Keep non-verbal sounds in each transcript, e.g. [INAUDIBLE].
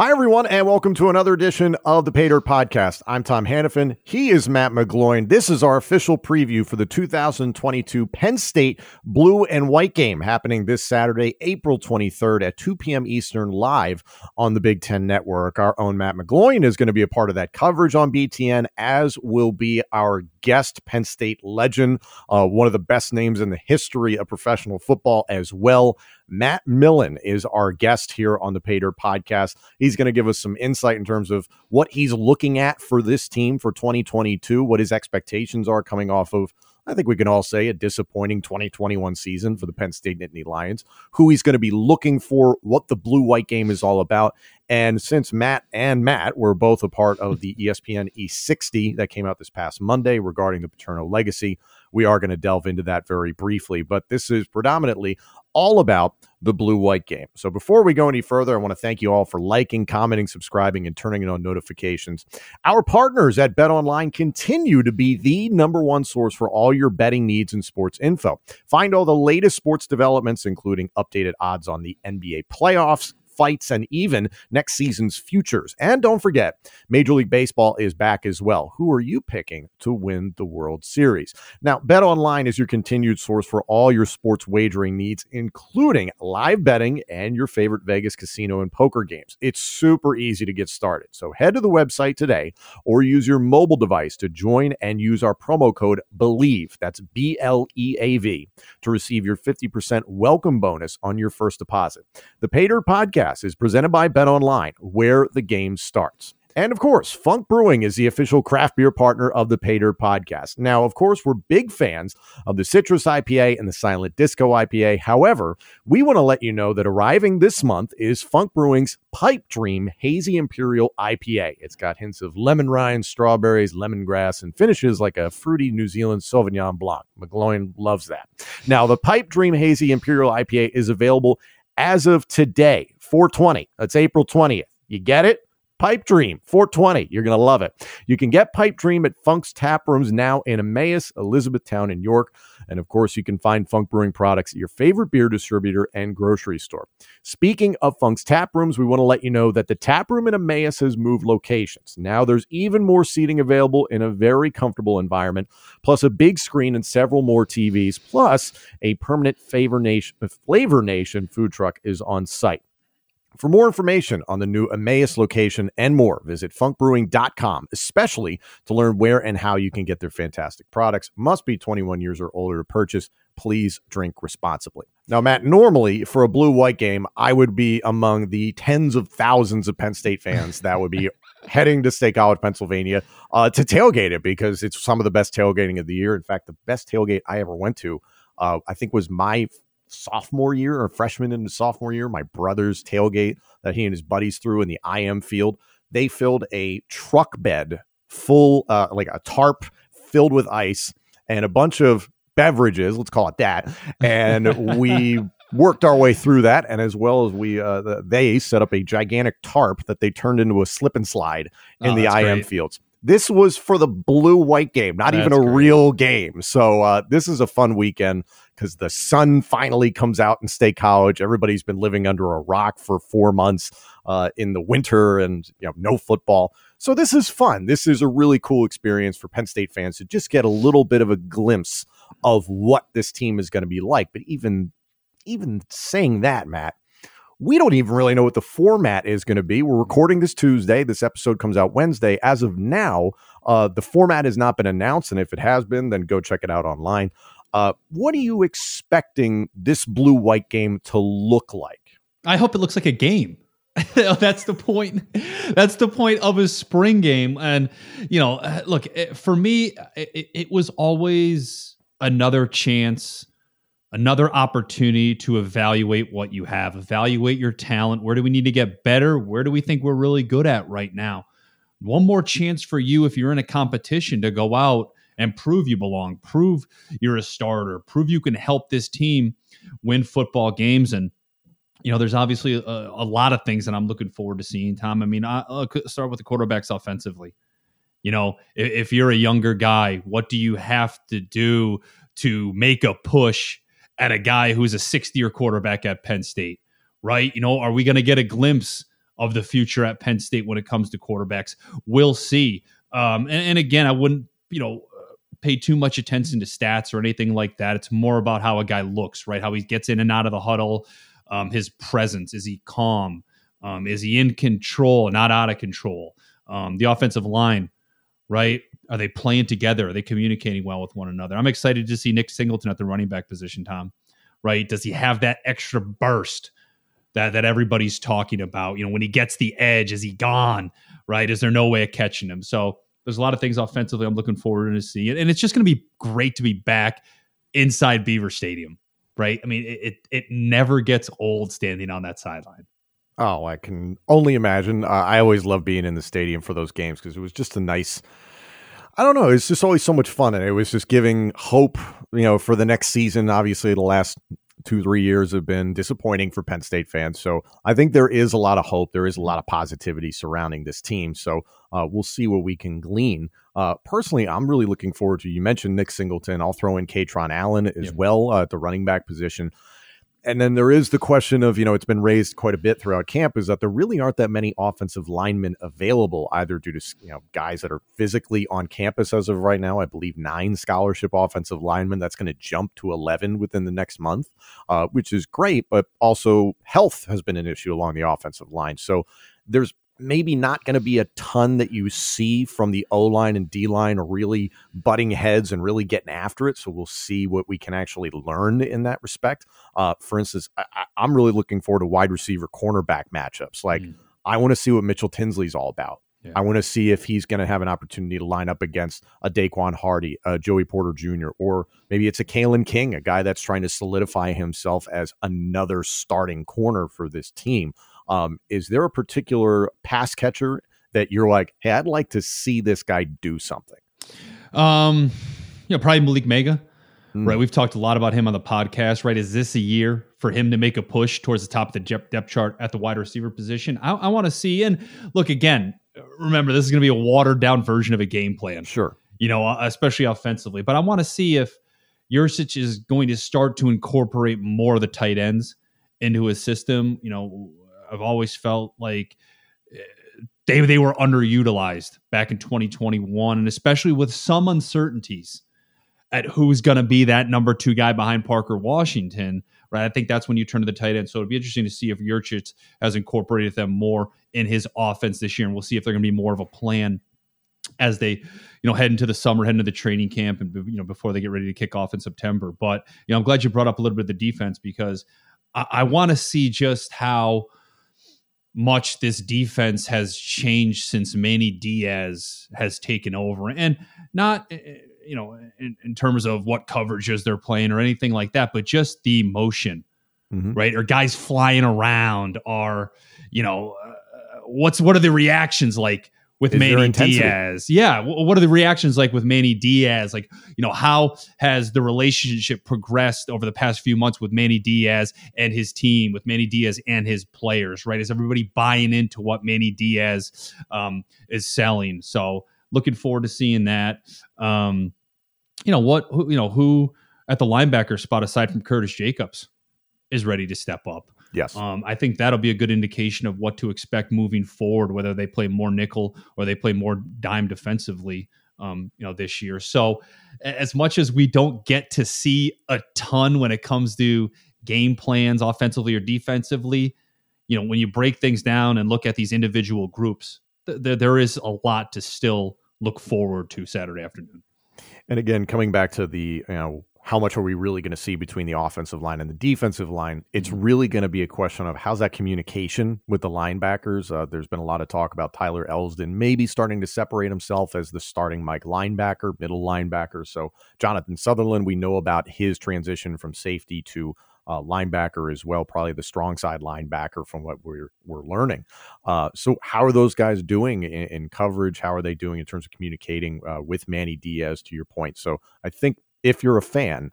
Hi, everyone, and welcome to another edition of the Pay Dirt Podcast. I'm Tom Hannafin. He is Matt McGloin. This is our official preview for the 2022 Penn State Blue and White game happening this Saturday, April 23rd at 2 p.m. Eastern, live on the Big Ten Network. Our own Matt McGloin is going to be a part of that coverage on BTN, as will be our guest, Penn State legend, uh, one of the best names in the history of professional football as well. Matt Millen is our guest here on the Pay Dirt podcast. He's going to give us some insight in terms of what he's looking at for this team for 2022, what his expectations are coming off of I think we can all say a disappointing 2021 season for the Penn State Nittany Lions, who he's going to be looking for, what the blue white game is all about. And since Matt and Matt were both a part of the ESPN E60 that came out this past Monday regarding the Paterno legacy, we are going to delve into that very briefly. But this is predominantly all about the blue white game. So before we go any further, I want to thank you all for liking, commenting, subscribing, and turning on notifications. Our partners at Bet Online continue to be the number one source for all your betting needs and sports info. Find all the latest sports developments, including updated odds on the NBA playoffs fights, and even next season's futures. And don't forget, Major League Baseball is back as well. Who are you picking to win the World Series? Now, Bet Online is your continued source for all your sports wagering needs, including live betting and your favorite Vegas casino and poker games. It's super easy to get started. So head to the website today or use your mobile device to join and use our promo code BLEAV, that's B L E A V, to receive your 50% welcome bonus on your first deposit. The Pay Dirt Podcast podcast is presented by Bet Online, where the game starts. And of course, Funk Brewing is the official craft beer partner of the Pay Dirt podcast. Now, of course, we're big fans of the Citrus IPA and the Silent Disco IPA. However, we want to let you know that arriving this month is Funk Brewing's Pipe Dream Hazy Imperial IPA. It's got hints of lemon rind, strawberries, lemongrass, and finishes like a fruity New Zealand Sauvignon Blanc. McGloin loves that. Now, the Pipe Dream Hazy Imperial IPA is available as of today 420. That's April 20th. You get it? Pipe Dream, 420. You're going to love it. You can get Pipe Dream at Funk's Tap Rooms now in Emmaus, Elizabethtown, and York. And of course, you can find Funk Brewing products at your favorite beer distributor and grocery store. Speaking of Funk's Tap Rooms, we want to let you know that the tap room in Emmaus has moved locations. Now there's even more seating available in a very comfortable environment, plus a big screen and several more TVs, plus a permanent Flavor Nation food truck is on site. For more information on the new Emmaus location and more, visit funkbrewing.com, especially to learn where and how you can get their fantastic products. Must be 21 years or older to purchase. Please drink responsibly. Now, Matt, normally for a blue white game, I would be among the tens of thousands of Penn State fans that would be [LAUGHS] heading to State College, Pennsylvania uh, to tailgate it because it's some of the best tailgating of the year. In fact, the best tailgate I ever went to, uh, I think, was my sophomore year or freshman into sophomore year, my brother's tailgate that he and his buddies threw in the IM field, they filled a truck bed full, uh, like a tarp filled with ice and a bunch of beverages, let's call it that. And we [LAUGHS] worked our way through that. And as well as we, uh, they set up a gigantic tarp that they turned into a slip and slide in oh, the IM great. fields. This was for the blue white game, not that's even a great. real game. So uh, this is a fun weekend because the sun finally comes out in State College. Everybody's been living under a rock for four months uh, in the winter and you know no football. So this is fun. This is a really cool experience for Penn State fans to just get a little bit of a glimpse of what this team is going to be like. But even even saying that, Matt, we don't even really know what the format is going to be. We're recording this Tuesday. This episode comes out Wednesday. As of now, uh, the format has not been announced, and if it has been, then go check it out online. Uh, what are you expecting this blue white game to look like? I hope it looks like a game. [LAUGHS] that's the point. That's the point of a spring game. And, you know, uh, look, eh, for me, it, it was always another chance, another opportunity to evaluate what you have, evaluate your talent. Where do we need to get better? Where do we think we're really good at right now? One more chance for you if you're in a competition to go out and prove you belong, prove you're a starter, prove you can help this team win football games. And, you know, there's obviously a, a lot of things that I'm looking forward to seeing, Tom. I mean, I, uh, will start with the quarterbacks offensively. You know, if you're a younger guy, what do you have to do to make a push at a guy who's a 60 year quarterback at Penn State? Right? You know, are we going to get a glimpse of the future at Penn State when it comes to quarterbacks? We'll see. Um, and, and again, I wouldn't, you know, pay too much attention to stats or anything like that. It's more about how a guy looks, right? How he gets in and out of the huddle, um, his presence. Is he calm? Um, is he in control, not out of control? Um, the offensive line, right? Are they playing together? Are they communicating well with one another? I'm excited to see Nick Singleton at the running back position, Tom. Right? Does he have that extra burst that that everybody's talking about? You know, when he gets the edge, is he gone? Right? Is there no way of catching him? So there's a lot of things offensively I'm looking forward to see, and it's just going to be great to be back inside Beaver Stadium. Right? I mean, it, it, never gets old standing on that sideline. Oh, I can only imagine. Uh, I always love being in the stadium for those games because it was just a nice. I don't know. It's just always so much fun, and it was just giving hope, you know, for the next season. Obviously, the last two three years have been disappointing for Penn State fans. So I think there is a lot of hope. There is a lot of positivity surrounding this team. So uh, we'll see what we can glean. Uh, personally, I'm really looking forward to. You mentioned Nick Singleton. I'll throw in Kaytron Allen as yep. well uh, at the running back position and then there is the question of, you know, it's been raised quite a bit throughout camp is that there really aren't that many offensive linemen available, either due to, you know, guys that are physically on campus as of right now. I believe nine scholarship offensive linemen. That's going to jump to 11 within the next month, uh, which is great, but also health has been an issue along the offensive line. So there's maybe not going to be a ton that you see from the O line and D line really butting heads and really getting after it. So we'll see what we can actually learn in that respect. Uh, for instance, I, am really looking forward to wide receiver cornerback matchups. Like, mm. I want to see what Mitchell Tinsley's all about. Yeah. I want to see if he's going to have an opportunity to line up against a Daequan Hardy, a Joey Porter Jr., or maybe it's a Kalen King, a guy that's trying to solidify himself as another starting corner for this team. Um, is there a particular pass catcher that you're like, hey, I'd like to see this guy do something? Um, you know, probably Malick Meiga. Mm. Right, we've talked a lot about him on the podcast. Right, is this a year for him to make a push towards the top of the depth chart at the wide receiver position? I, I want to see. And look again, remember this is going to be a watered down version of a game plan. Sure, you know, uh, especially offensively. But I want to see if Yurcich is going to start to incorporate more of the tight ends into his system. You know, I've always felt like eh, they they were underutilized back in 2021, and especially with some uncertainties at who's going to be that number two guy behind Parker Washington. Right, I think that's when you turn to the tight end. So it'd be interesting to see if Yurcich has incorporated them more in his offense this year, and we'll see if they're going to be more of a plan as they you know head into the summer head into the training camp and you know before they get ready to kick off in september but you know i'm glad you brought up a little bit of the defense because i, I want to see just how much this defense has changed since Manny Diaz has taken over, and not eh, eh, you know in, in terms of what coverages they're playing or anything like that, but just the motion, mm-hmm. right? Or guys flying around, are you know uh, what's what are the reactions like with Is Manny Diaz. Yeah, what are the reactions like with Manny Diaz? Like, you know, how has the relationship progressed over the past few months with Manny Diaz and his team, with Manny Diaz and his players? Right, is everybody buying into what Manny Diaz um, is selling? So, looking forward to seeing that. Um, you know what? Who, you know who at the linebacker spot aside from Curtis Jacobs is ready to step up. Yes. Um, I think that'll be a good indication of what to expect moving forward, whether they play more nickel or they play more dime defensively, um, you know, this year. So as much as we don't get to see a ton when it comes to game plans offensively or defensively, you know, when you break things down and look at these individual groups, th- there is a lot to still look forward to Saturday afternoon. And again, coming back to the, you know, how much are we really going to see between the offensive line and the defensive line? It's mm-hmm. really going to be a question of how's that communication with the linebackers. Uh, there's been a lot of talk about Tyler Elsdon maybe starting to separate himself as the starting Mike linebacker, middle linebacker. So Jonathan Sutherland, we know about his transition from safety to uh, linebacker as well, probably the strong side linebacker from what we're we're learning. Uh, so, how are those guys doing in, in, coverage? How are they doing in terms of communicating uh, with Manny Diaz? To your point, so I think if you're a fan,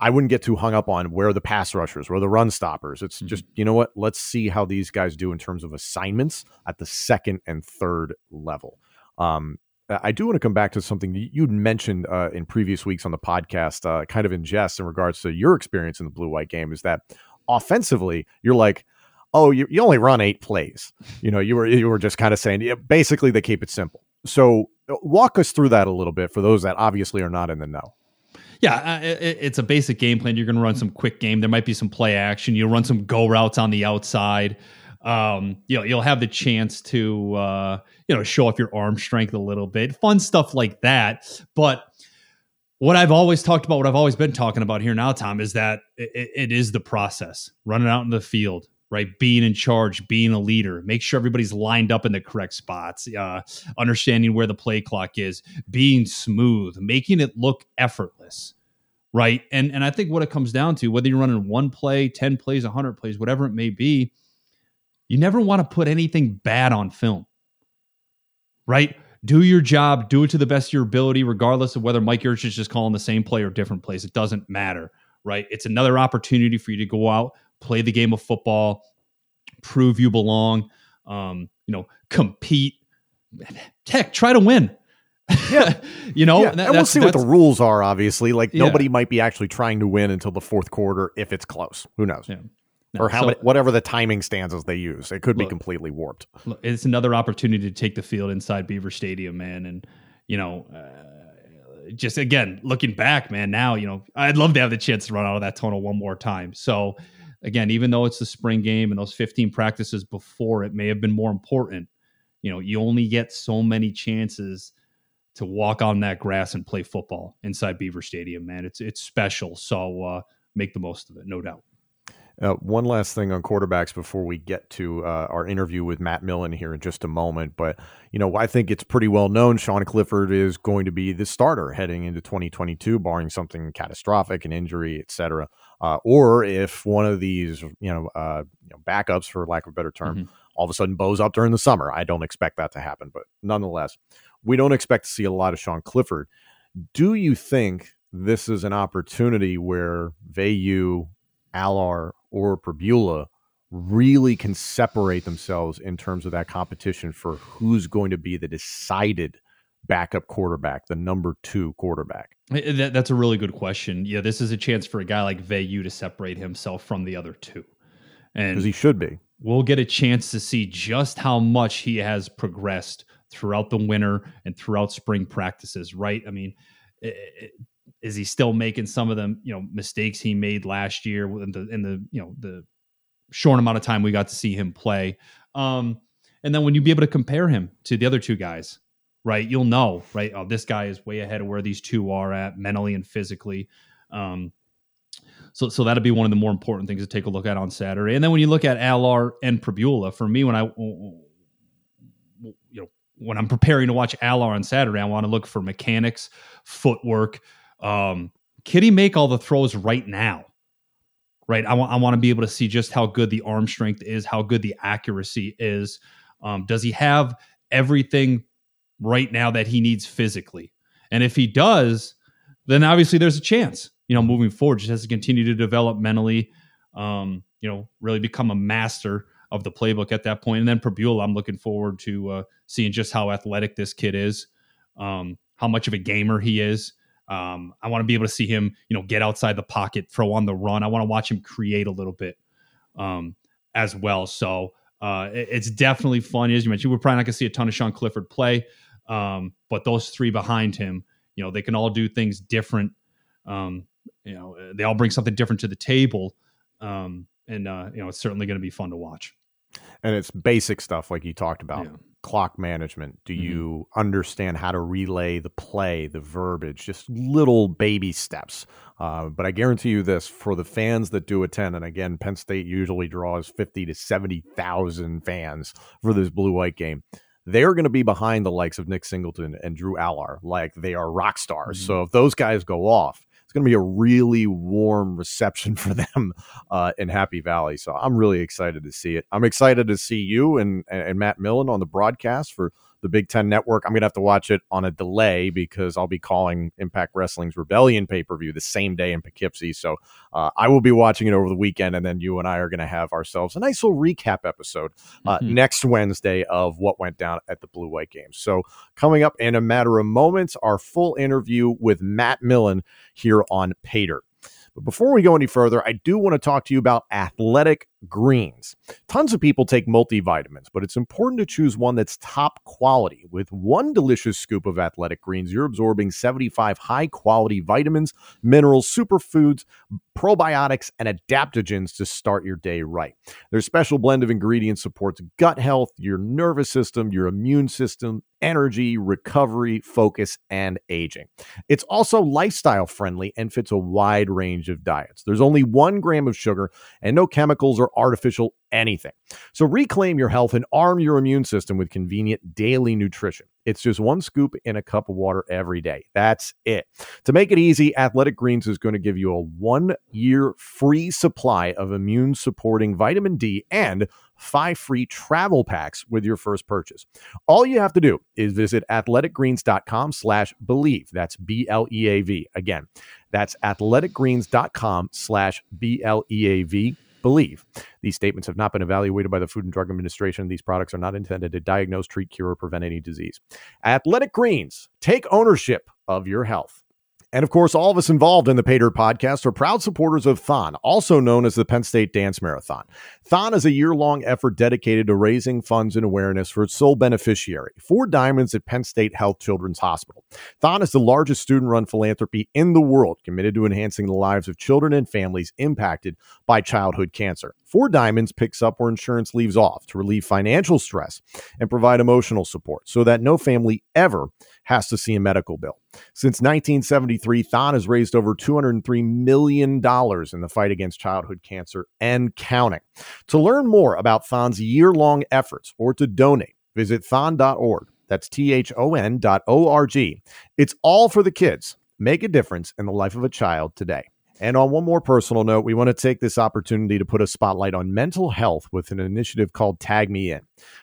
I wouldn't get too hung up on where the pass rushers, where the run stoppers. It's mm-hmm. just, you know what? Let's see how these guys do in terms of assignments at the second and third level. Um, I do want to come back to something you'd mentioned uh, in previous weeks on the podcast, uh, kind of in jest in regards to your experience in the blue white game. Is that offensively, you're like, oh, you, you only run eight plays. You know, you were you were just kind of saying, yeah, basically they keep it simple. So uh, walk us through that a little bit for those that obviously are not in the know. Yeah, uh, it, it's a basic game plan. You're going to run some quick game. There might be some play action. You'll run some go routes on the outside. Um, you know, you'll have the chance to uh, you know show off your arm strength a little bit, fun stuff like that. But what I've always talked about, what I've always been talking about here now, Tom, is that it, it is the process, running out in the field, right? Being in charge, being a leader, make sure everybody's lined up in the correct spots, uh, understanding where the play clock is, being smooth, making it look effortless, right? And and I think what it comes down to, whether you're running one play, ten plays, hundred plays, whatever it may be, you never want to put anything bad on film, right? Do your job, do it to the best of your ability, regardless of whether Mike Yurcich is just calling the same play or different plays. It doesn't matter, right? It's another opportunity for you to go out, play the game of football, prove you belong, um, you know, compete. Heck, try to win. Yeah. [LAUGHS] you know, yeah. and we'll see what the rules are, obviously. Like, yeah. nobody might be actually trying to win until the fourth quarter if it's close. Who knows? Yeah. No, or how so, many, whatever the timing stanzas they use. It could look, be completely warped. Look, it's another opportunity to take the field inside Beaver Stadium, man. And, you know, uh, just again, looking back, man, now, you know, I'd love to have the chance to run out of that tunnel one more time. So, again, even though it's the spring game and those 15 practices before it may have been more important, you know, you only get so many chances to walk on that grass and play football inside Beaver Stadium, man. It's it's special. So uh, make the most of it, no doubt. Uh, one last thing on quarterbacks before we get to uh, our interview with Matt Millen here in just a moment. But, you know, I think it's pretty well known Sean Clifford is going to be the starter heading into 2022, barring something catastrophic, an injury, et cetera. Uh, or if one of these, you know, uh, you know, backups, for lack of a better term, mm-hmm. all of a sudden bows up during the summer. I don't expect that to happen. But nonetheless, we don't expect to see a lot of Sean Clifford. Do you think this is an opportunity where Veilleux, Allar, or Pribula really can separate themselves in terms of that competition for who's going to be the decided backup quarterback, the number two quarterback? That, that's a really good question. Yeah, this is a chance for a guy like Veilleux to separate himself from the other two. And because he should be. We'll get a chance to see just how much he has progressed throughout the winter and throughout spring practices, right? I mean, it, it, is he still making some of the you know mistakes he made last year in the in the you know the short amount of time we got to see him play? Um, and then when you be able to compare him to the other two guys, right? You'll know, right? Oh, this guy is way ahead of where these two are at mentally and physically. Um, so, so that'll be one of the more important things to take a look at on Saturday. And then when you look at Allar and Pribula, for me, when I, you know, when I'm preparing to watch Allar on Saturday, I want to look for mechanics, footwork, um, can he make all the throws right now? Right. I want I want to be able to see just how good the arm strength is, how good the accuracy is. Um, does he have everything right now that he needs physically? And if he does, then obviously there's a chance. You know, moving forward, just has to continue to develop mentally. Um, you know, really become a master of the playbook at that point. And then Pribula, I'm looking forward to uh, seeing just how athletic this kid is, um, how much of a gamer he is. Um, I want to be able to see him, you know, get outside the pocket, throw on the run. I want to watch him create a little bit um, as well. So uh, it, it's definitely fun. As you mentioned, we're probably not going to see a ton of Sean Clifford play, um, but those three behind him, you know, they can all do things different. Um, you know, they all bring something different to the table, um, and uh, you know, it's certainly going to be fun to watch. And it's basic stuff like you talked about. Yeah clock management? Do mm-hmm. you understand how to relay the play, the verbiage, just little baby steps? Uh, but I guarantee you this for the fans that do attend, and again, Penn State usually draws 50 to 70,000 fans for this blue white game. They're going to be behind the likes of Nick Singleton and Drew Allar, like they are rock stars. Mm-hmm. So if those guys go off, it's going to be a really warm reception [LAUGHS] for them uh, in Happy Valley. So I'm really excited to see it. I'm excited to see you and, and Matt Millen on the broadcast for the Big Ten Network. I'm going to have to watch it on a delay because I'll be calling Impact Wrestling's Rebellion pay per view the same day in Poughkeepsie. So uh, I will be watching it over the weekend, and then you and I are going to have ourselves a nice little recap episode uh, mm-hmm. next Wednesday of what went down at the Blue White Games. So coming up in a matter of moments, our full interview with Matt Millen here on Pay Dirt. But before we go any further, I do want to talk to you about athletic greens. Tons of people take multivitamins, but it's important to choose one that's top quality. With one delicious scoop of athletic greens, you're absorbing 75 high quality vitamins, minerals, superfoods, probiotics, and adaptogens to start your day right. Their special blend of ingredients supports gut health, your nervous system, your immune system, energy, recovery, focus, and aging. It's also lifestyle friendly and fits a wide range of diets. There's only one gram of sugar and no chemicals or artificial anything. So reclaim your health and arm your immune system with convenient daily nutrition. It's just one scoop in a cup of water every day. That's it. To make it easy, Athletic Greens is going to give you a one year free supply of immune supporting vitamin D and five free travel packs with your first purchase. All you have to do is visit athleticgreens.com slash bleav. That's B L E A V. Again, that's athleticgreens.com slash B L E A V bleav. These statements have not been evaluated by the Food and Drug Administration. These products are not intended to diagnose, treat, cure, or prevent any disease. Athletic Greens, take ownership of your health. And of course, all of us involved in the Dirt podcast are proud supporters of Thon, also known as the Penn State Dance Marathon. Thon is a year long effort dedicated to raising funds and awareness for its sole beneficiary, Four Diamonds at Penn State Health Children's Hospital. Thon is the largest student run philanthropy in the world committed to enhancing the lives of children and families impacted by childhood cancer. Four Diamonds picks up where insurance leaves off to relieve financial stress and provide emotional support so that no family ever has to see a medical bill. Since 1973, Thon has raised over $203 million in the fight against childhood cancer and counting. To learn more about Thon's year long efforts or to donate, visit thon.org. That's T H O N dot O R G. It's all for the kids. Make a difference in the life of a child today. And on one more personal note, we want to take this opportunity to put a spotlight on mental health with an initiative called Tag Me In.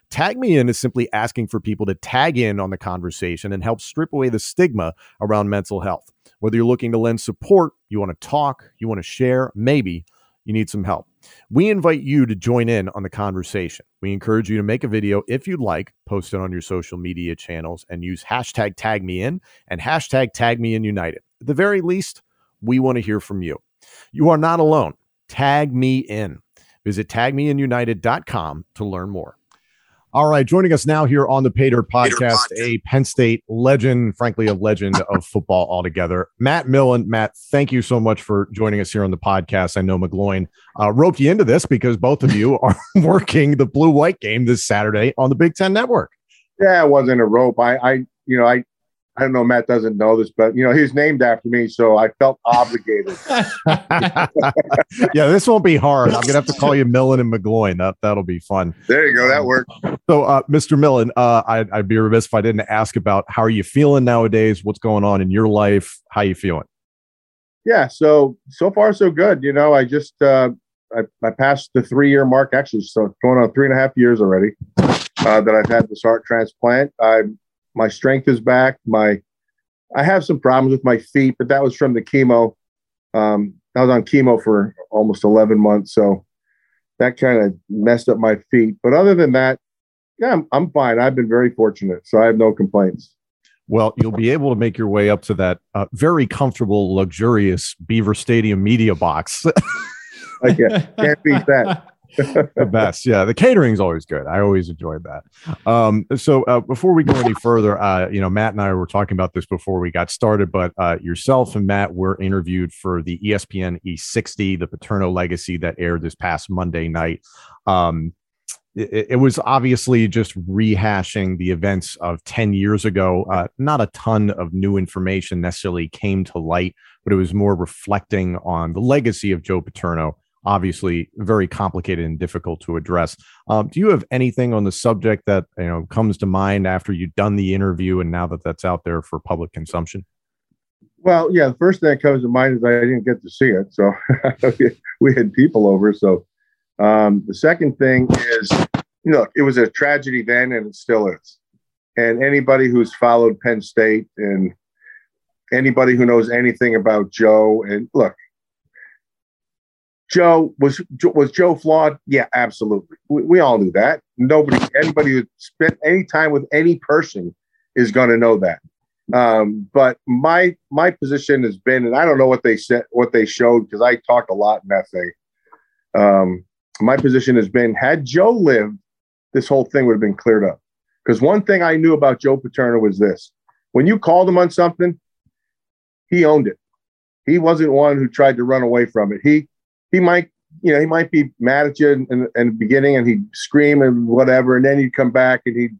Tag Me In is simply asking for people to tag in on the conversation and help strip away the stigma around mental health. Whether you're looking to lend support, you want to talk, you want to share, maybe you need some help. We invite you to join in on the conversation. We encourage you to make a video if you'd like, post it on your social media channels, and use hashtag tag me in and hashtag tag me in united. At the very least, we want to hear from you. You are not alone. Tag me in. Visit tagmeinunited.com to learn more. All right, joining us now here on the Pay Dirt podcast, a Penn State legend, frankly, a legend [LAUGHS] of football altogether. Matt Millen. Matt, thank you so much for joining us here on the podcast. I know McGloin uh, roped you into this because both of you [LAUGHS] are working the blue white game this Saturday on the Big Ten Network. Yeah, it wasn't a rope. I, I you know, I I don't know, Matt doesn't know this, but you know, he's named after me, so I felt [LAUGHS] obligated. yeah, this won't be hard. I'm gonna have to call you Millen and McGloin. That that'll be fun. There you go. That worked. So, uh, Mr. Millen, uh, I'd, I'd be remiss if I didn't ask about how are you feeling nowadays? What's going on in your life? How are you feeling? Yeah, so so far so good. You know, I just uh, I, I passed the three year mark actually, so it's going on three and a half years already uh, that I've had this heart transplant. I'm my strength is back. My I have some problems with my feet, but that was from the chemo. Um, I was on chemo for almost 11 months, so that kind of messed up my feet. But other than that, yeah, I'm, I'm fine. I've been very fortunate, so I have no complaints. Well, you'll be able to make your way up to that uh, very comfortable, luxurious Beaver Stadium media box. I can't, can't beat that. [LAUGHS] [LAUGHS] the best. Yeah, the catering's always good. I always enjoyed that. Um, so uh, before we go any further, uh, you know, Matt and I were talking about this before we got started, but uh, yourself and Matt were interviewed for the ESPN E60, the Paterno Legacy that aired this past Monday night. Um, it, it, was obviously just rehashing the events of 10 years ago. Uh, not a ton of new information necessarily came to light, but it was more reflecting on the legacy of Joe Paterno obviously very complicated and difficult to address. Um, do you have anything on the subject that you know comes to mind after you've done the interview and now that that's out there for public consumption? Well, yeah, the first thing that comes to mind is I didn't get to see it, so [LAUGHS] we had people over. So um, the second thing is, you know, it was a tragedy then, and it still is. and anybody who's followed Penn State and anybody who knows anything about Joe and look, Joe was was Joe flawed? Yeah, absolutely. We, we all knew that. Nobody, anybody who spent any time with any person is going to know that. Um, but my my position has been, and I don't know what they said, what they showed, because I talked a lot in that thing. Um, my position has been, had Joe lived, this whole thing would have been cleared up. Because one thing I knew about Joe Paterno was this: when you called him on something, he owned it. He wasn't one who tried to run away from it. He he might you know he might be mad at you in, in, in the beginning and he'd scream and whatever, and then he'd come back and he'd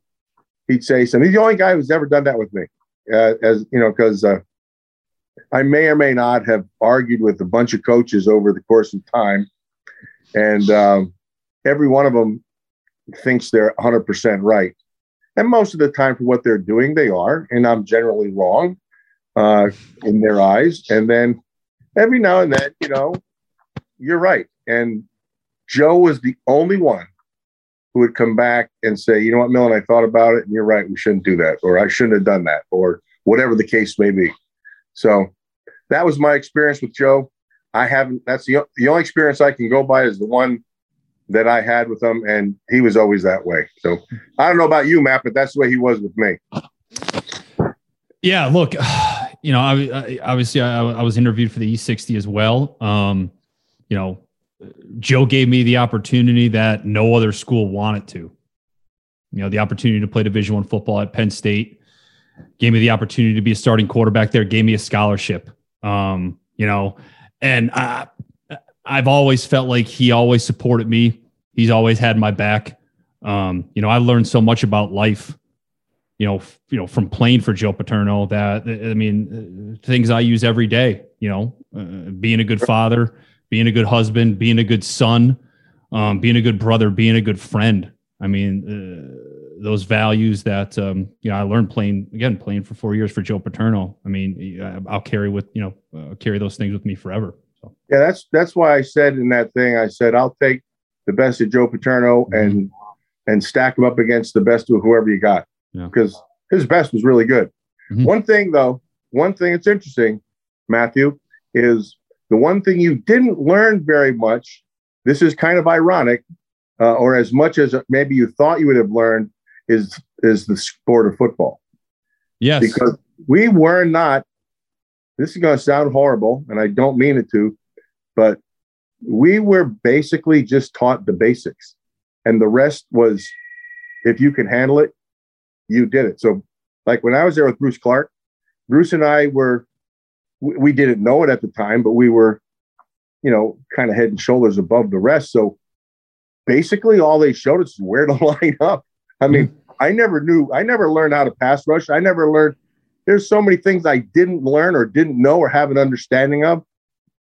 he'd say something. He's the only guy who's ever done that with me, uh, as you know, because uh, I may or may not have argued with a bunch of coaches over the course of time, and um, every one of them thinks they're 100% right. And most of the time, for what they're doing, they are, and I'm generally wrong uh, in their eyes. And then every now and then, you know, you're right. And Joe was the only one who would come back and say, you know what, Millen, I thought about it, and you're right, we shouldn't do that, or I shouldn't have done that, or whatever the case may be. So that was my experience with Joe. I haven't. That's the the only experience I can go by is the one that I had with him, and he was always that way. So I don't know about you, Matt, but that's the way he was with me. Yeah, look, [SIGHS] you know, I, I obviously I, I, was interviewed for the E60 as well. Um, you know, Joe gave me the opportunity that no other school wanted to. You know, the opportunity to play Division One football at Penn State, gave me the opportunity to be a starting quarterback there, gave me a scholarship. Um, you know, and I, I've always felt like he always supported me. He's always had my back. Um, you know, I learned so much about life you know, f- you know, from playing for Joe Paterno that, I mean, uh, things I use every day, you know, uh, being a good father, being a good husband, being a good son, um, being a good brother, being a good friend. I mean, uh, those values that, um, you know, I learned playing again, playing for four years for Joe Paterno. I mean, I'll carry with, you know, uh, carry those things with me forever. So. Yeah, that's, that's why I said in that thing, I said, I'll take the best of Joe Paterno mm-hmm. and, and stack them up against the best of whoever you got because yeah. his best was really good. Mm-hmm. One thing, though, one thing that's interesting, Matthew, is the one thing you didn't learn very much. This is kind of ironic, uh, or as much as maybe you thought you would have learned, is is the sport of football. Yes, because we were not. This is going to sound horrible, and I don't mean it to, but we were basically just taught the basics, and the rest was, if you can handle it, you did it. So, like when I was there with Bruce Clark, Bruce and I were, we, we didn't know it at the time, but we were, you know, kind of head and shoulders above the rest. So, basically, all they showed us is where to [LAUGHS] line up. I mean, mm-hmm. I never knew, I never learned how to pass rush. I never learned, there's so many things I didn't learn or didn't know or have an understanding of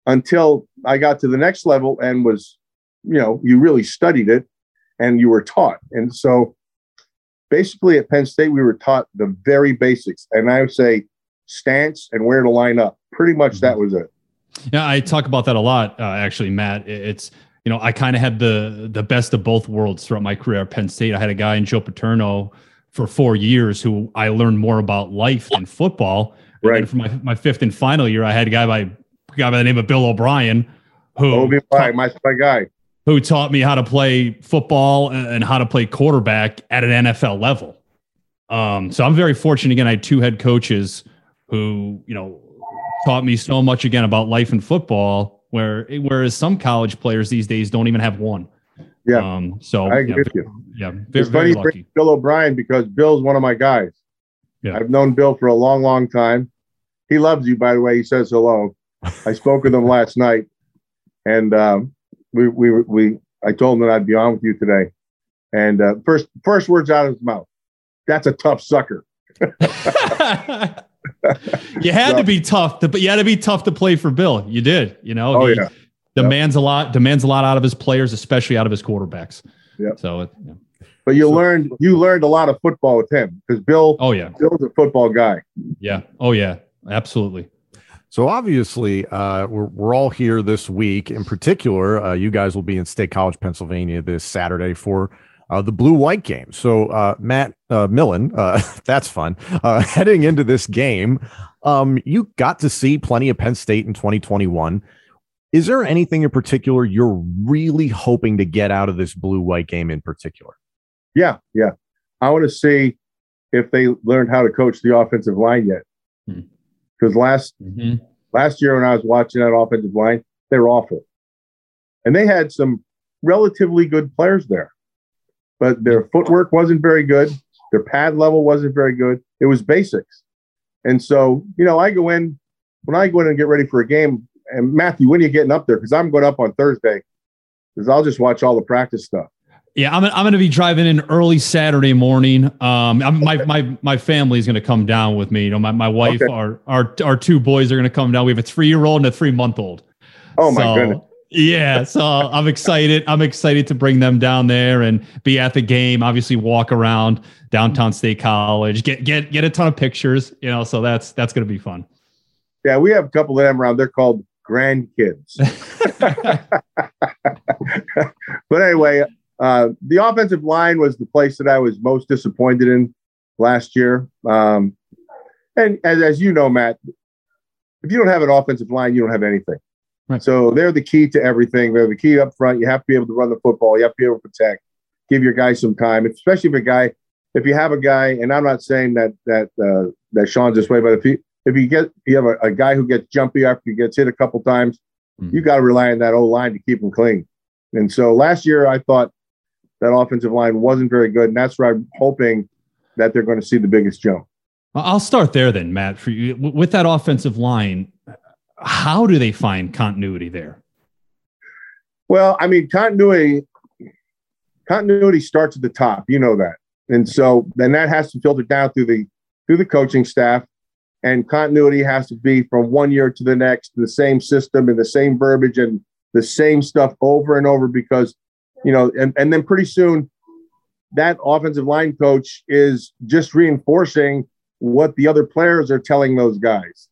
until I got to the next level and was, you know, you really studied it and you were taught. And so basically at Penn State, we were taught the very basics. And I would say stance and where to line up. Pretty much that was it. Yeah, I talk about that a lot, uh, actually, Matt. It's, you know, I kind of had the the best of both worlds throughout my career at Penn State. I had a guy in Joe Paterno for four years who I learned more about life than football. And right. for my, my fifth and final year, I had a guy by a guy by the name of Bill O'Brien, who O'Brien, my, my guy who taught me how to play football and how to play quarterback at an NFL level. Um, so I'm very fortunate. Again, I had two head coaches who, you know, taught me so much again about life and football. Where whereas some college players these days don't even have one. Yeah. Um, so I agree yeah, with you. Yeah. Very, it's funny lucky. Bill O'Brien because Bill's one of my guys. Yeah. I've known Bill for a long, long time. He loves you, by the way. He says hello. I spoke with him [LAUGHS] last night, and um, we we we I told him that I'd be on with you today, and uh, first first words out of his mouth, "That's a tough sucker." [LAUGHS] [LAUGHS] you had so, to be tough, to, but you had to be tough to play for Bill. You did, you know. Oh he yeah. Demands yep. a lot. Demands a lot out of his players, especially out of his quarterbacks. Yeah. So. It, yeah. But you so, learned you learned a lot of football with him because Bill. Oh yeah. Bill's a football guy. Yeah. Oh yeah. Absolutely. So obviously, uh, we're we're all here this week. In particular, uh, you guys will be in State College, Pennsylvania, this Saturday for uh, the blue white game. So, uh, Matt uh, Millen, uh, [LAUGHS] that's fun. Uh, [LAUGHS] heading into this game, um, you got to see plenty of Penn State in 2021. Is there anything in particular you're really hoping to get out of this blue white game in particular? Yeah, yeah. I want to see if they learned how to coach the offensive line yet. Because hmm. last mm-hmm. last year when I was watching that offensive line, they were awful, and they had some relatively good players there, but their footwork wasn't very good. Their pad level wasn't very good. It was basics, and so you know I go in when I go in and get ready for a game. And Matthew, when are you getting up there? Because I'm going up on Thursday, because I'll just watch all the practice stuff. Yeah, I'm, I'm going to be driving in early Saturday morning. Um, I'm, my my my family is going to come down with me. You know, my, my wife, okay. our our our two boys are going to come down. We have a three year old and a three month old. Oh my so, goodness! Yeah, so I'm excited. I'm excited to bring them down there and be at the game. Obviously, walk around downtown State College, get get get a ton of pictures. You know, so that's that's going to be fun. Yeah, we have a couple of them around. They're called grandkids. [LAUGHS] [LAUGHS] but anyway, uh, the offensive line was the place that I was most disappointed in last year. Um, and as, as you know, Matt, if you don't have an offensive line, you don't have anything. Right. So they're the key to everything. They're the key up front. You have to be able to run the football. You have to be able to protect. Give your guys some time, especially if a guy, if you have a guy, and I'm not saying that that uh, that Sean's this way, but if you if you get you have a, a guy who gets jumpy after he gets hit a couple times, mm-hmm. you got to rely on that old line to keep him clean. And so last year, I thought that offensive line wasn't very good, and that's where I'm hoping that they're going to see the biggest jump. I'll start there then, Matt. For you, with that offensive line, how do they find continuity there? Well, I mean, continuity continuity starts at the top. You know that, and so then that has to filter down through the through the coaching staff, and continuity has to be from one year to the next, the same system and the same verbiage and the same stuff over and over because you know, and, and then pretty soon that offensive line coach is just reinforcing what the other players are telling those guys.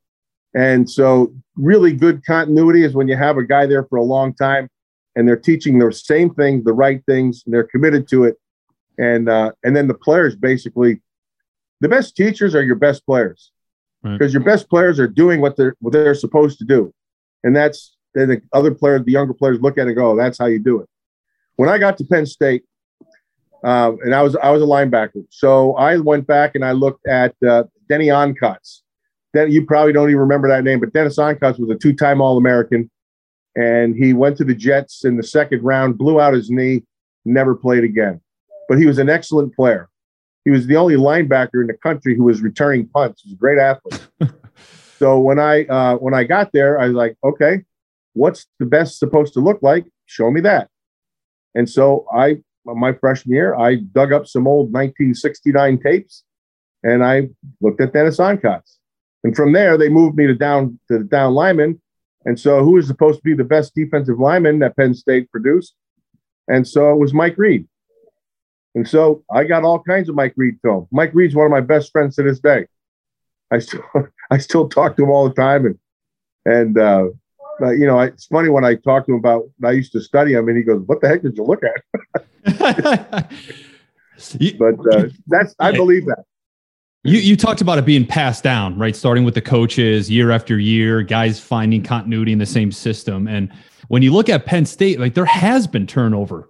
And so, really good continuity is when you have a guy there for a long time and they're teaching the same things, the right things, and they're committed to it. And uh, and then the players basically, the best teachers are your best players because right. your best players are doing what they're what they're supposed to do, and that's then the other players, the younger players, look at it and go, oh, "That's how you do it." when I got to Penn State, uh, and I was I was a linebacker, so I went back and I looked at uh, Denny Onkotz. Then you probably don't even remember that name, but Dennis Onkotz was a two-time All-American, and he went to the Jets in the second round, blew out his knee, never played again. But he was an excellent player. He was the only linebacker in the country who was returning punts. He was a great athlete. [LAUGHS] so when I uh, when I got there, I was like, okay, what's the best supposed to look like? Show me that. And so I, my freshman year, I dug up some old 1969 tapes and I looked at Dennis Onkotz. And from there, they moved me to down to the down lineman. And so who was supposed to be the best defensive lineman that Penn State produced? And so it was Mike Reid. And so I got all kinds of Mike Reid film. Mike Reid's one of my best friends to this day. I still [LAUGHS] I still talk to him all the time and and uh, uh, you know, it's funny when I talk to him about I used to study him, and he goes, "What the heck did you look at?" [LAUGHS] [LAUGHS] but uh, that's I believe that. You you talked about it being passed down, right? Starting with the coaches year after year, guys finding continuity in the same system. And when you look at Penn State, like there has been turnover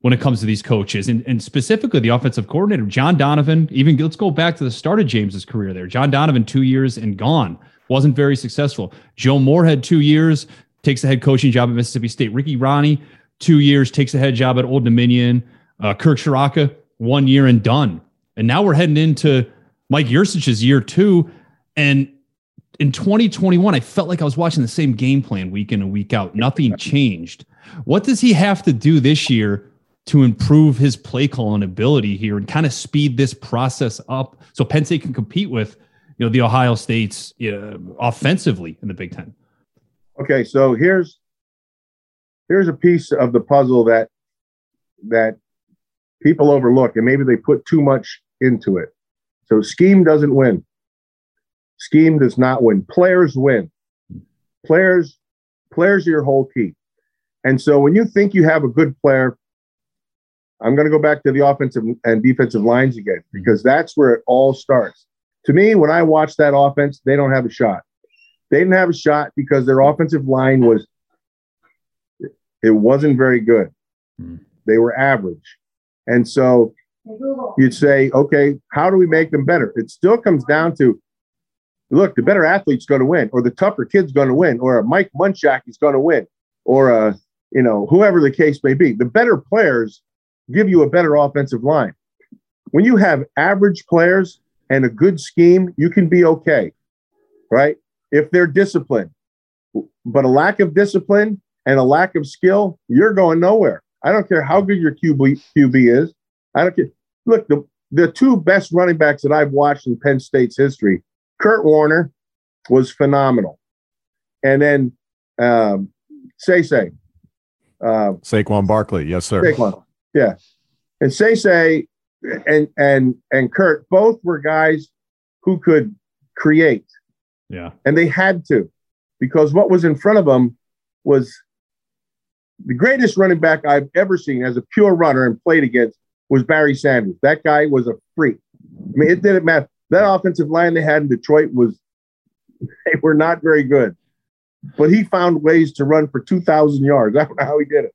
when it comes to these coaches, and, and specifically the offensive coordinator, John Donovan. Even let's go back to the start of James's career there. John Donovan, two years and gone wasn't very successful. Joe Moore had two years, takes the head coaching job at Mississippi State. Ricky Rahne, two years, takes the head job at Old Dominion. Uh, Kirk Ciarrocca, one year and done. And now we're heading into Mike Yurcich's year two. And in 2021, I felt like I was watching the same game plan week in and week out. Nothing changed. What does he have to do this year to improve his play calling ability here and kind of speed this process up so Penn State can compete with you know the Ohio States uh, offensively in the Big Ten. Okay, so here's here's a piece of the puzzle that that people overlook, and maybe they put too much into it. So scheme doesn't win. Scheme does not win. Players win. Players players are your whole key. And so when you think you have a good player, I'm going to go back to the offensive and defensive lines again because that's where it all starts. To me, when I watch that offense, they don't have a shot. They didn't have a shot because their offensive line was it wasn't very good. Mm. They were average. And so you'd say, okay, how do we make them better? It still comes down to look, the better athlete's going to win, or the tougher kid's going to win, or a Mike Munchak is going to win, or a, you know, whoever the case may be. The better players give you a better offensive line. When you have average players and a good scheme, you can be okay, right? If they're disciplined. But a lack of discipline and a lack of skill, you're going nowhere. I don't care how good your QB, QB is. I don't care. Look, the, the two best running backs that I've watched in Penn State's history, Curt Warner was phenomenal. And then um, Say Say. Uh, Saquon Barkley, yes, sir. Saquon, yeah. And Say Say and and and Kurt both were guys who could create. Yeah. And they had to because what was in front of them was the greatest running back I've ever seen as a pure runner and played against was Barry Sanders. That guy was a freak. I mean, it didn't matter. That offensive line they had in Detroit was [LAUGHS] they were not very good. But he found ways to run for 2,000 yards. [LAUGHS] I don't know how he did it.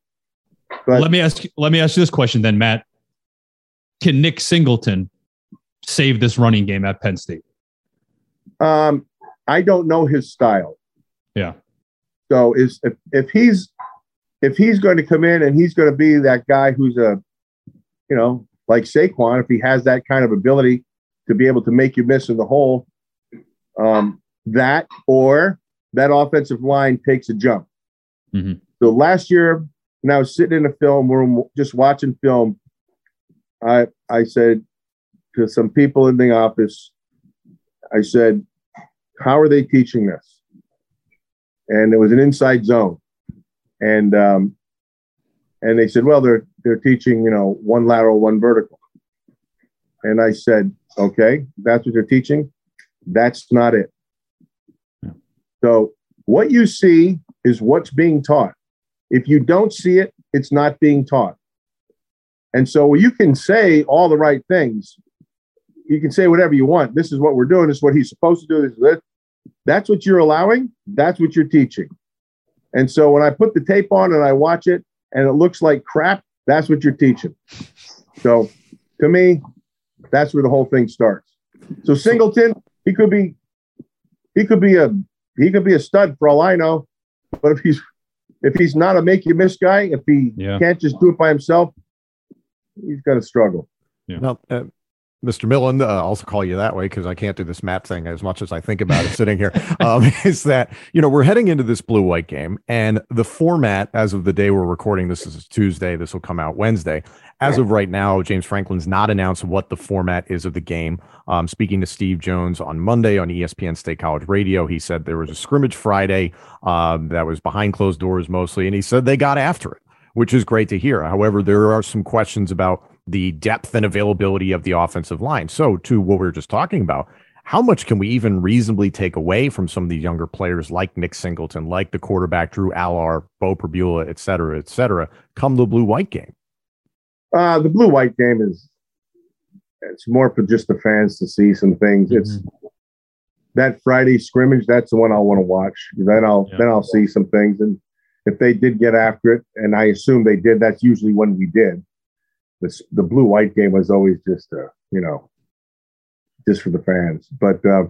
But let me ask you, let me ask you this question then, Matt. Can Nick Singleton save this running game at Penn State? Um, I don't know his style. Yeah. So is if, if he's if he's going to come in and he's going to be that guy who's a, you know, like Saquon, if he has that kind of ability to be able to make you miss in the hole, um, that or that offensive line takes a jump. Mm-hmm. So last year, when I was sitting in a film room just watching film, I I said to some people in the office, I said, "How are they teaching this?" And it was an inside zone and um, and they said, well, they're they're teaching, you know, one lateral, one vertical. And I said, okay, that's what they're teaching. That's not it. Yeah. So what you see is what's being taught. If you don't see it, it's not being taught. And so you can say all the right things. You can say whatever you want. This is what we're doing. This is what he's supposed to do. This is. That's what you're allowing. That's what you're teaching. And so when I put the tape on and I watch it and it looks like crap, that's what you're teaching. So to me, that's where the whole thing starts. So Singleton, he could be he could be a he could be a stud for all I know. But if he's if he's not a make you miss guy, if he yeah. can't just do it by himself, he's going to struggle. Yeah. Now, uh, Mr. Millen, uh, I'll also call you that way because I can't do this Matt thing as much as I think about it sitting here. [LAUGHS] Um, [LAUGHS] is that, you know, we're heading into this blue white game, and the format as of the day we're recording this is Tuesday, this will come out Wednesday. As of right now, James Franklin's not announced what the format is of the game. Um, speaking to Steve Jones on Monday on ESPN State College Radio, he said there was a scrimmage Friday um, that was behind closed doors mostly, and he said they got after it, which is great to hear. However, there are some questions about the depth and availability of the offensive line. So, to what we were just talking about, how much can we even reasonably take away from some of the younger players like Nick Singleton, like the quarterback Drew Allar, Beau Pribula, et cetera, et cetera, come the blue white game? Uh, the blue white game is it's more for just the fans to see some things. Mm-hmm. It's that Friday scrimmage. That's the one I want to watch. Then I'll yeah. then I'll see some things. And if they did get after it, and I assume they did, that's usually when we did the the blue white game was always just uh, you know just for the fans. But uh,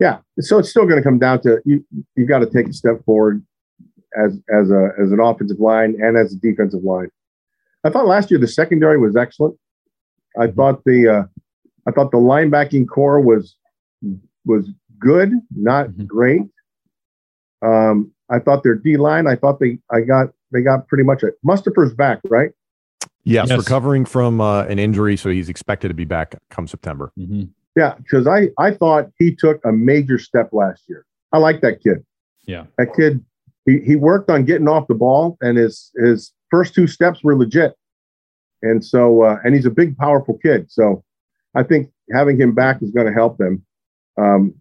yeah, so it's still going to come down to you. You got to take a step forward as as a as an offensive line and as a defensive line. I thought last year the secondary was excellent. I mm-hmm. thought the uh, I thought the linebacking core was was good, not mm-hmm. great. Um, I thought their D line. I thought they I got they got pretty much it. Mustipher's back, right? Yes, yes. recovering from uh, an injury, so he's expected to be back come September. Mm-hmm. Yeah, because I I thought he took a major step last year. I like that kid. Yeah, that kid. He he worked on getting off the ball, and his his first two steps were legit. And so, uh, and he's a big, powerful kid. So, I think having him back is going to help them. Um,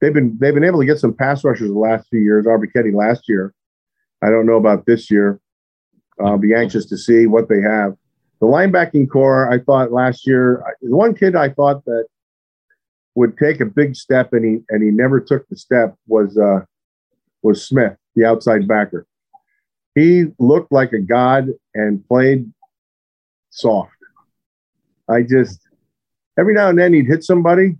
they've been they've been able to get some pass rushers the last few years. Ebiketie last year. I don't know about this year. I'll be anxious to see what they have. the linebacking core, I thought last year, the one kid I thought that would take a big step and he and he never took the step was uh, was Smith, the outside backer. He looked like a god and played soft. I just every now and then he'd hit somebody,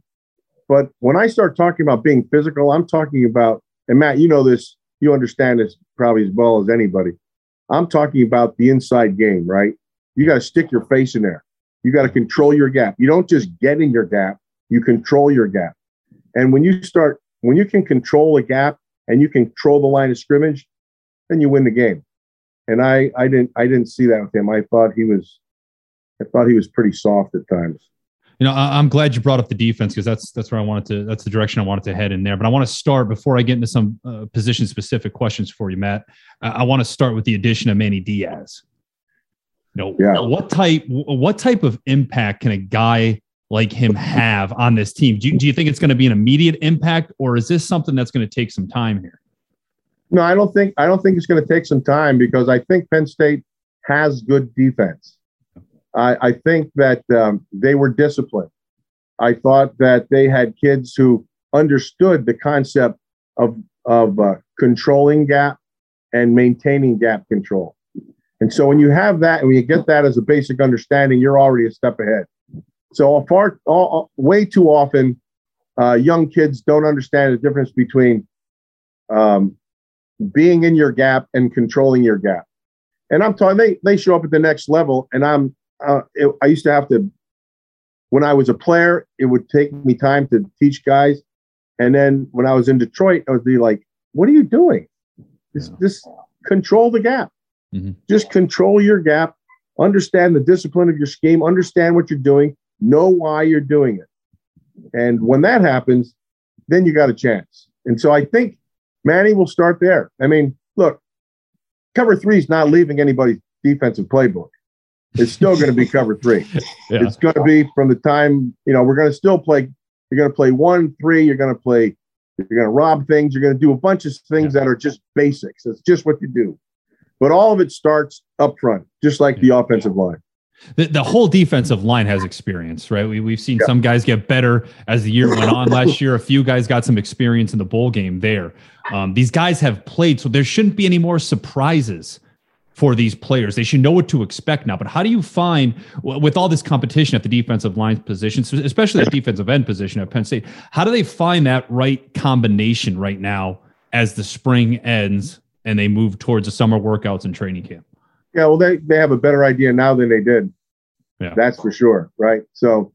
but when I start talking about being physical, I'm talking about and Matt, you know this, you understand this probably as well as anybody. I'm talking about the inside game, right? You got to stick your face in there. You got to control your gap. You don't just get in your gap, you control your gap. And when you start, when you can control a gap and you control the line of scrimmage, then you win the game. And I, I didn't, I didn't see that with him. I thought he was, I thought he was pretty soft at times. You know, I, am glad you brought up the defense because that's that's where I wanted to. That's the direction I wanted to head in there. But I want to start before I get into some uh, position specific questions for you, Matt. I, I want to start with the addition of Manny Diaz. You know, yeah. what type what type of impact can a guy like him have on this team? Do you, do you think it's going to be an immediate impact, or is this something that's going to take some time here? No, I don't think I don't think it's going to take some time because I think Penn State has good defense. I, I think that um, they were disciplined. I thought that they had kids who understood the concept of of uh, controlling gap and maintaining gap control. And so when you have that and when you get that as a basic understanding, you're already a step ahead. So far, all, way too often, uh, young kids don't understand the difference between um, being in your gap and controlling your gap. And I'm talking, they, they show up at the next level. And I'm, uh, it, I used to have to, when I was a player, it would take me time to teach guys. And then when I was in Detroit, I would be like, what are you doing? Just, yeah. just control the gap. Mm-hmm. Just control your gap, understand the discipline of your scheme, understand what you're doing, know why you're doing it. And when that happens, then you got a chance. And so I think Manny will start there. I mean, look, cover three is not leaving anybody's defensive playbook. It's still going to be cover three. [LAUGHS] yeah. It's going to be from the time, you know, we're going to still play. You're going to play one, three. You're going to play, you're going to rob things. You're going to do a bunch of things yeah. that are just basics. That's just what you do. But all of it starts up front, just like the offensive line. The, the whole defensive line has experience, right? We, we've seen yeah. some guys get better as the year went on last [LAUGHS] year. A few guys got some experience in the bowl game there. Um, these guys have played, so there shouldn't be any more surprises for these players. They should know what to expect now. But how do you find, with all this competition at the defensive line position, especially the defensive end position at Penn State, how do they find that right combination right now as the spring ends and they move towards the summer workouts and training camp? Yeah, well, they, they have a better idea now than they did. Yeah. That's for sure. Right. So,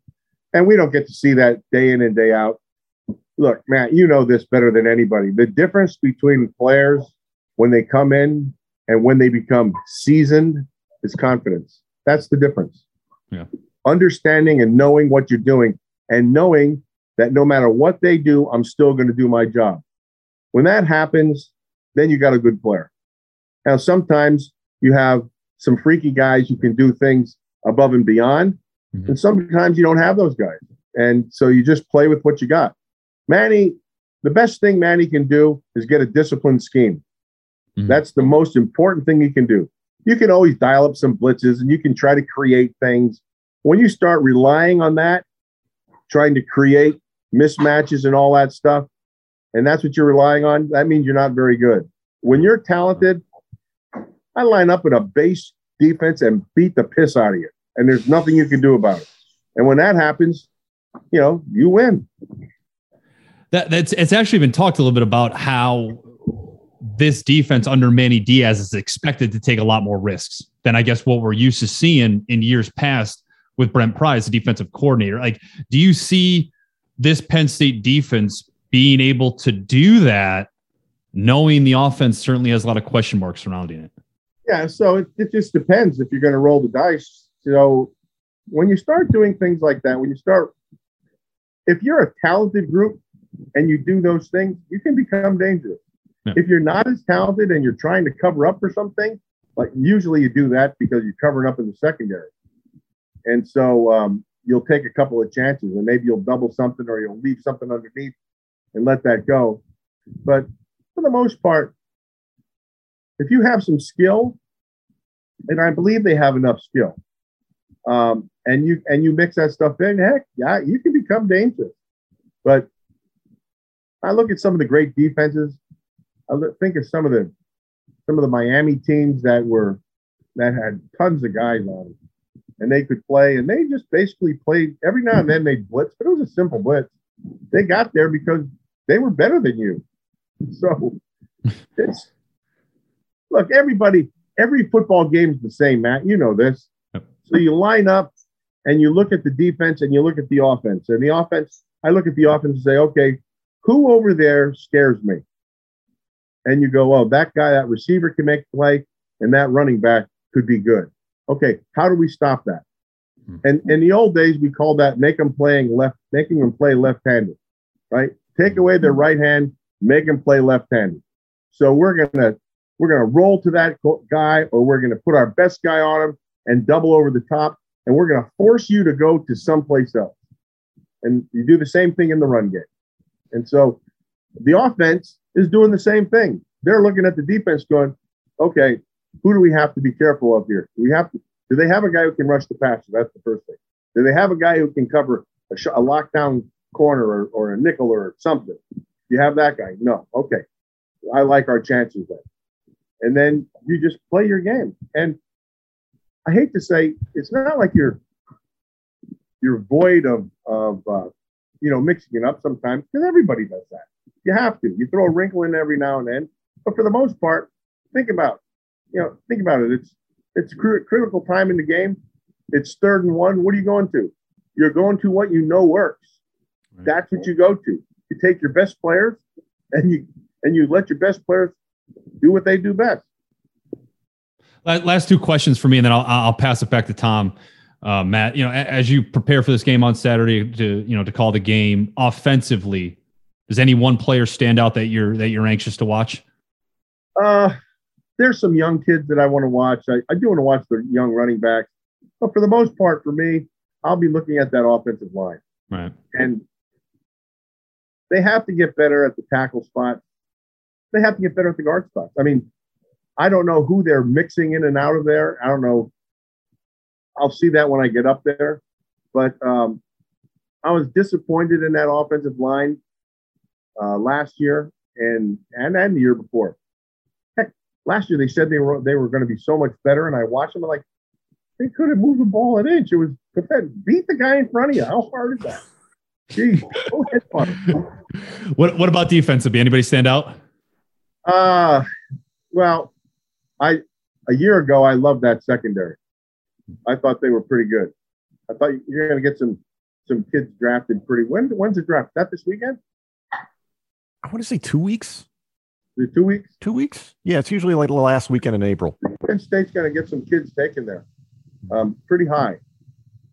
and we don't get to see that day in and day out. Look, Matt, you know this better than anybody. The difference between players when they come in and when they become seasoned is confidence. That's the difference. Yeah. Understanding and knowing what you're doing and knowing that no matter what they do, I'm still going to do my job. When that happens, then you got a good player. Now, sometimes you have some freaky guys who can do things above and beyond, mm-hmm. and sometimes you don't have those guys. And so you just play with what you got. Manny, the best thing Manny can do is get a disciplined scheme. Mm-hmm. That's the most important thing you can do. You can always dial up some blitzes and you can try to create things. When you start relying on that, trying to create mismatches and all that stuff, and that's what you're relying on, that means you're not very good. When you're talented, I line up in a base defense and beat the piss out of you, and there's nothing you can do about it. And when that happens, you know, you win. That, that's it's actually been talked a little bit about how this defense under Manny Diaz is expected to take a lot more risks than I guess what we're used to seeing in years past with Brent Pry, the defensive coordinator. Like, do you see this Penn State defense being able to do that, knowing the offense certainly has a lot of question marks surrounding it. Yeah, so it, it just depends if you're going to roll the dice. So when you start doing things like that, when you start, if you're a talented group and you do those things, you can become dangerous. Yeah. If you're not as talented and you're trying to cover up for something, like usually you do that because you're covering up in the secondary. And so um, you'll take a couple of chances and maybe you'll double something or you'll leave something underneath and let that go. But for the most part, if you have some skill, and I believe they have enough skill, um, and you and you mix that stuff in, heck, yeah, you can become dangerous. But I look at some of the great defenses. I think of some of the some of the Miami teams that were that had tons of guys on them, and they could play, and they just basically played every now and then they'd blitz, but it was a simple blitz. They got there because they were better than you. [LAUGHS] So it's look, everybody, every football game is the same, Matt. You know this. So you line up and you look at the defense and you look at the offense. And the offense, I look at the offense and say, okay, who over there scares me? And you go, oh, that guy, that receiver can make play, and that running back could be good. Okay, how do we stop that? Hmm. And in the old days, we called that make them playing left, making them play left-handed, right? Take away their right hand, make them play left-handed. So we're gonna we're gonna roll to that guy, or we're gonna put our best guy on him and double over the top, and we're gonna force you to go to someplace else. And you do the same thing in the run game. And so the offense is doing the same thing. They're looking at the defense going, okay, who do we have to be careful of here? Do we have to, do they have a guy who can rush the passer? That's the first thing. Do they have a guy who can cover a, sh- a lockdown corner or, or a nickel or something? You have that guy? No. Okay. I like our chances then. And then you just play your game. And I hate to say, it's not like you're you're void of of uh, you know, mixing it up sometimes because everybody does that. You have to. You throw a wrinkle in every now and then, but for the most part, think about, you know, think about it. It's it's cr- critical time in the game. It's third and one. What are you going to? You're going to what you know works. Right. That's what you go to. You take your best players and you and you let your best players do what they do best. Last two questions for me, and then I'll I'll pass it back to Tom uh, Matt, you know, as you prepare for this game on Saturday to, you know, to call the game offensively, does any one player stand out that you're that you're anxious to watch? Uh, there's some young kids that I want to watch. I, I do want to watch the young running backs, but for the most part, for me, I'll be looking at that offensive line. Right. And they have to get better at the tackle spot. They have to get better at the guard spots. I mean, I don't know who they're mixing in and out of there. I don't know I'll see that when I get up there. But um, I was disappointed in that offensive line uh, last year and and and the year before. Heck, last year they said they were they were going to be so much better, and I watched them. I'm like, they could have moved the ball an inch. It was pathetic. Beat the guy in front of you. How hard is that? Jeez, [LAUGHS] what what about defensively? Anybody stand out? Uh well, I a year ago I loved that secondary. I thought they were pretty good. I thought you're going to get some some kids drafted pretty. When when's the draft? That this weekend? I want to say two weeks. Two weeks? Two weeks? Yeah, it's usually like the last weekend in April. Penn State's going to get some kids taken there, um, pretty high,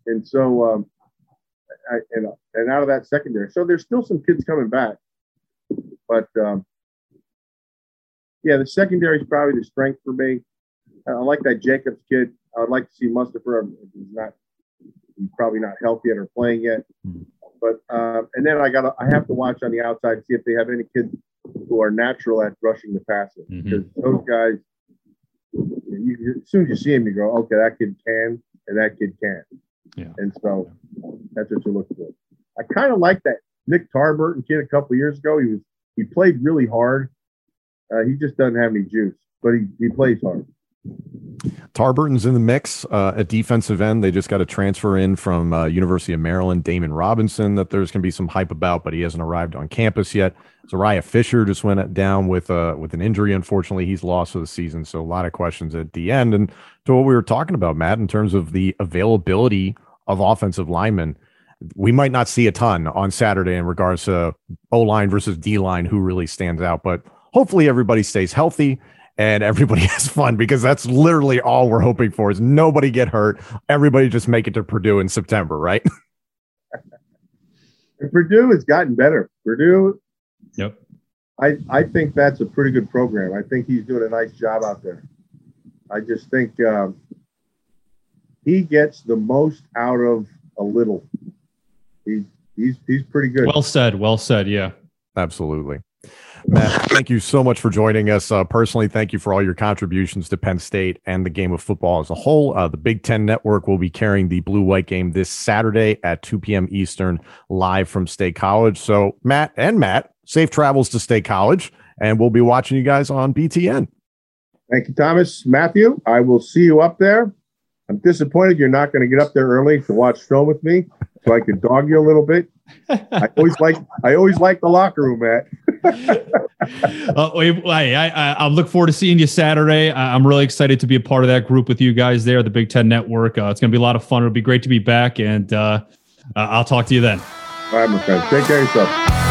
and so um, I, and and out of that secondary, so there's still some kids coming back, but um, yeah, the secondary is probably the strength for me. I like that Jacobs kid. I would like to see Mustafa. He's not, he's probably not healthy yet or playing yet. But uh, and then I got I have to watch on the outside to see if they have any kids who are natural at rushing the passer mm-hmm. because those guys. You, as soon as you see him, you go, okay, that kid can, and that kid can. Yeah. And so that's what you look for. I kind of like that Nick Tarburton kid a couple years ago. He was he played really hard. Uh, he just doesn't have any juice, but he, he plays hard. Tarburton's in the mix uh, at defensive end. They just got a transfer in from uh, University of Maryland, Damon Robinson, that there's going to be some hype about, but he hasn't arrived on campus yet. Zuriah Fisher just went down with uh, with an injury. Unfortunately, he's lost for the season. So a lot of questions at the end. And to what we were talking about, Matt, in terms of the availability of offensive linemen, we might not see a ton on Saturday in regards to O line versus D line, who really stands out. But hopefully everybody stays healthy and everybody [LAUGHS] has fun because that's literally all we're hoping for is nobody get hurt. Everybody just make it to Purdue in September, right? [LAUGHS] Purdue has gotten better. Purdue. Yep. I, I think that's a pretty good program. I think he's doing a nice job out there. I just think um, he gets the most out of a little. He, he's he's pretty good. Well said. Well said. Yeah. Absolutely. Matt, thank you so much for joining us. Uh, personally, thank you for all your contributions to Penn State and the game of football as a whole. Uh, the Big Ten Network will be carrying the blue white game this Saturday at 2 p.m. Eastern, live from State College. So, Matt and Matt, safe travels to State College, and we'll be watching you guys on BTN. Thank you, Thomas. Matthew, I will see you up there. I'm disappointed you're not going to get up there early to watch film with me, so I can dog you a little bit. I always like I always like the locker room, Matt. [LAUGHS] uh, I, I, I look forward to seeing you Saturday. I'm really excited to be a part of that group with you guys there, the Big Ten Network. Uh, it's going to be a lot of fun. It'll be great to be back, and uh, I'll talk to you then. All right, my friend. Take care of yourself.